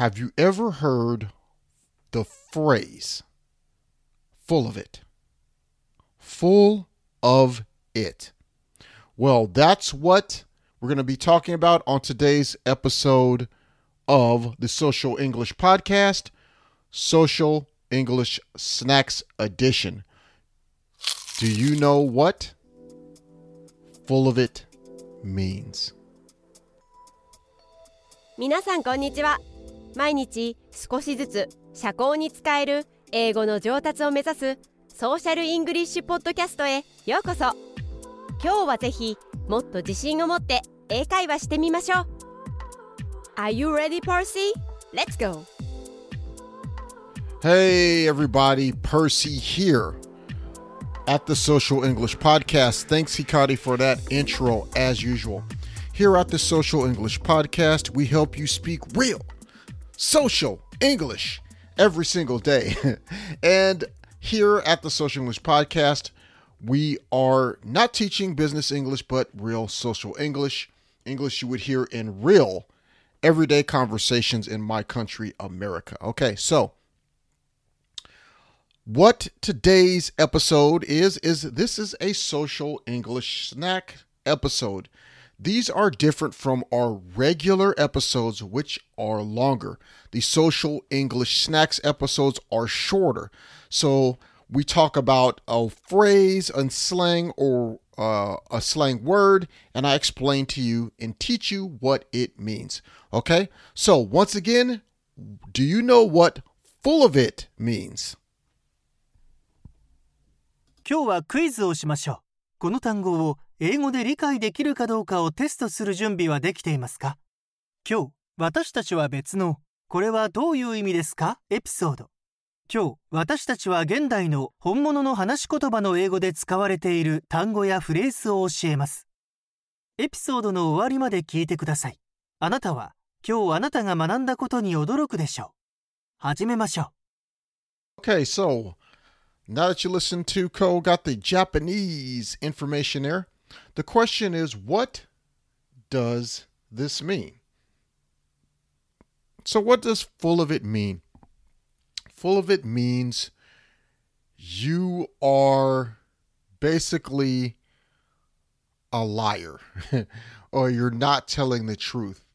Have you ever heard the phrase full of it? Full of it. Well, that's what we're going to be talking about on today's episode of the Social English Podcast, Social English Snacks Edition. Do you know what full of it means? 皆さんこんにちは 毎日少しずつ社交に使える英語の上達を目指すソーシャルイングリッシュポッドキャストへようこそ今日はぜひもっと自信を持って英会話してみましょう Are you ready, Percy? Let's go! Hey, everybody, Percy here at the Social English Podcast. Thanks, Hikari, for that intro, as usual. Here at the Social English Podcast, we help you speak real social English every single day. and here at the Social English Podcast, we are not teaching business English, but real social English. English you would hear in real everyday conversations in my country, America. Okay, so what today's episode is is this is a social English snack episode. These are different from our regular episodes, which are longer. The social English snacks episodes are shorter. So we talk about a phrase and slang or uh, a slang word, and I explain to you and teach you what it means. Okay? So, once again, do you know what full of it means? 今日はクイズをしましょう。この単語を 英語で理解できるかどうかをテストする準備はできていますか？今日、私たちは別の、これはどういう意味ですか？エピソード。今日、私たちは現代の本物の話し言葉の英語で使われている単語やフレーズを教えます。エピソードの終わりまで聞いてください。あなたは今日あなたが学んだことに驚くでしょう。始めましょう。Okay, so now that you listen to Ko got the Japanese information there. The question is, what does this mean? So, what does full of it mean? Full of it means you are basically a liar or you're not telling the truth.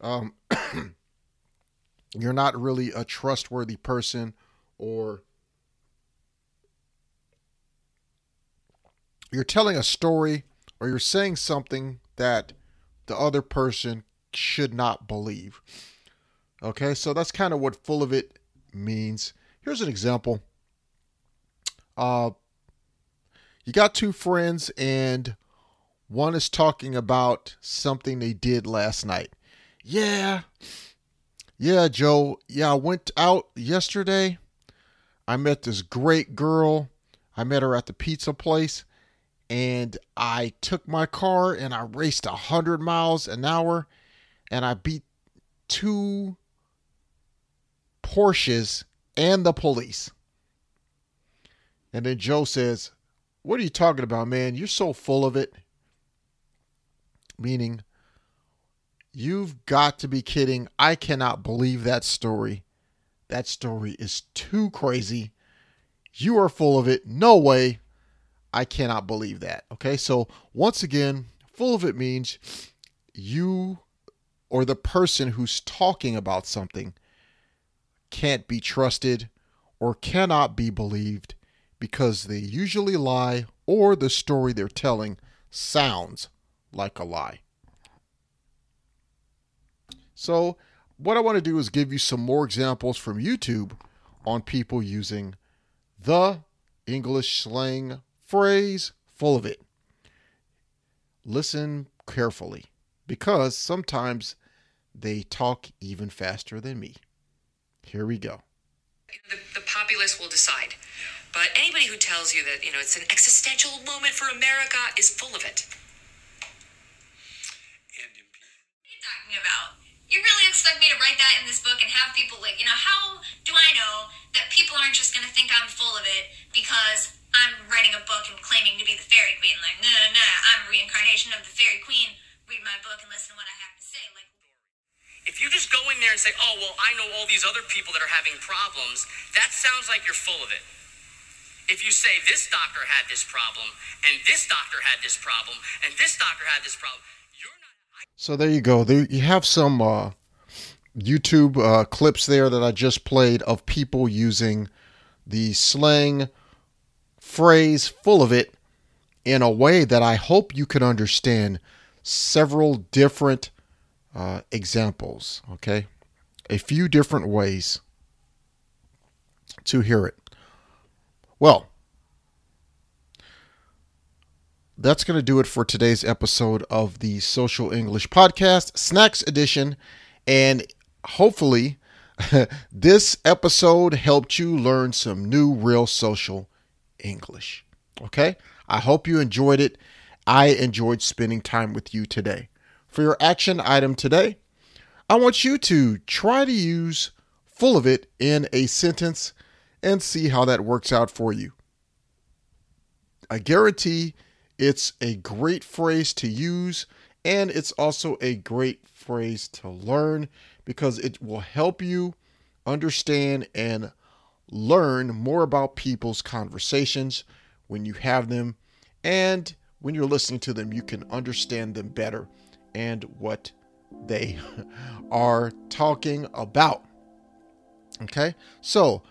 Um, you're not really a trustworthy person or you're telling a story or you're saying something that the other person should not believe. Okay, so that's kind of what full of it means. Here's an example. Uh, you got two friends, and one is talking about something they did last night. Yeah, yeah, Joe. Yeah, I went out yesterday. I met this great girl. I met her at the pizza place and I took my car and I raced a hundred miles an hour and I beat two Porsches and the police. And then Joe says, What are you talking about, man? You're so full of it. Meaning, you've got to be kidding. I cannot believe that story. That story is too crazy. You are full of it. No way. I cannot believe that. Okay, so once again, full of it means you or the person who's talking about something can't be trusted or cannot be believed because they usually lie or the story they're telling sounds like a lie. So, what I want to do is give you some more examples from YouTube on people using the English slang phrase full of it. Listen carefully because sometimes they talk even faster than me. Here we go. The, the populace will decide. But anybody who tells you that, you know, it's an existential moment for America is full of it. What are you talking about? You really expect me to write that in this book and have people like, you know, how do I know that people aren't just going to think I'm full of it because I'm writing a book and claiming to be the fairy queen. Like, no, no, no, I'm a reincarnation of the fairy queen. Read my book and listen to what I have to say. Like, If you just go in there and say, oh, well, I know all these other people that are having problems, that sounds like you're full of it. If you say this doctor had this problem, and this doctor had this problem, and this doctor had this problem, you're not. I- So there you go. There you have some uh, YouTube uh, clips there that I just played of people using the slang phrase "full of it" in a way that I hope you can understand several different uh, examples. Okay, a few different ways to hear it. Well, that's going to do it for today's episode of the Social English Podcast, Snacks Edition. And hopefully, this episode helped you learn some new, real social English. Okay? I hope you enjoyed it. I enjoyed spending time with you today. For your action item today, I want you to try to use full of it in a sentence and see how that works out for you. I guarantee it's a great phrase to use and it's also a great phrase to learn because it will help you understand and learn more about people's conversations when you have them and when you're listening to them you can understand them better and what they are talking about. Okay? So,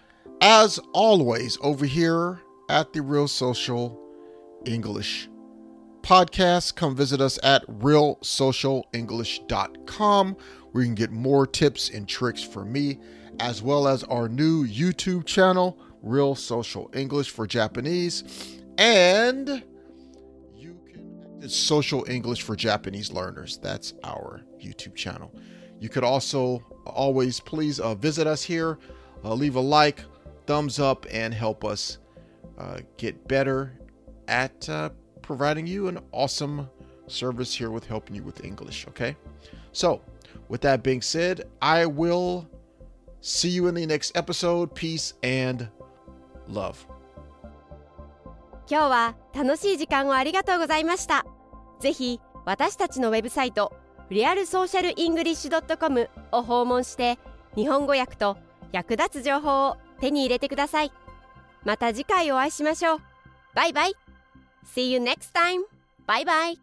as always over here at the Real Social English podcast, come visit us at realsocialenglish.com where you can get more tips and tricks from me, as well as our new YouTube channel, Real Social English for Japanese, and you can it's Social English for Japanese learners. That's our YouTube channel. You could also always please uh, visit us here, uh, leave a like, thumbs up, and help us uh, get better at uh, providing you an awesome service here with helping you with English. Okay. So, with that being said, I will see you in the next episode. Peace and love. 今日は楽しい時間をありがとうございましたぜひ私たちのウェブサイトリアルソーシャルイングリッシュ .com を訪問して日本語訳と役立つ情報を手に入れてくださいまた次回お会いしましょうバイバイ See you next time! バイバイ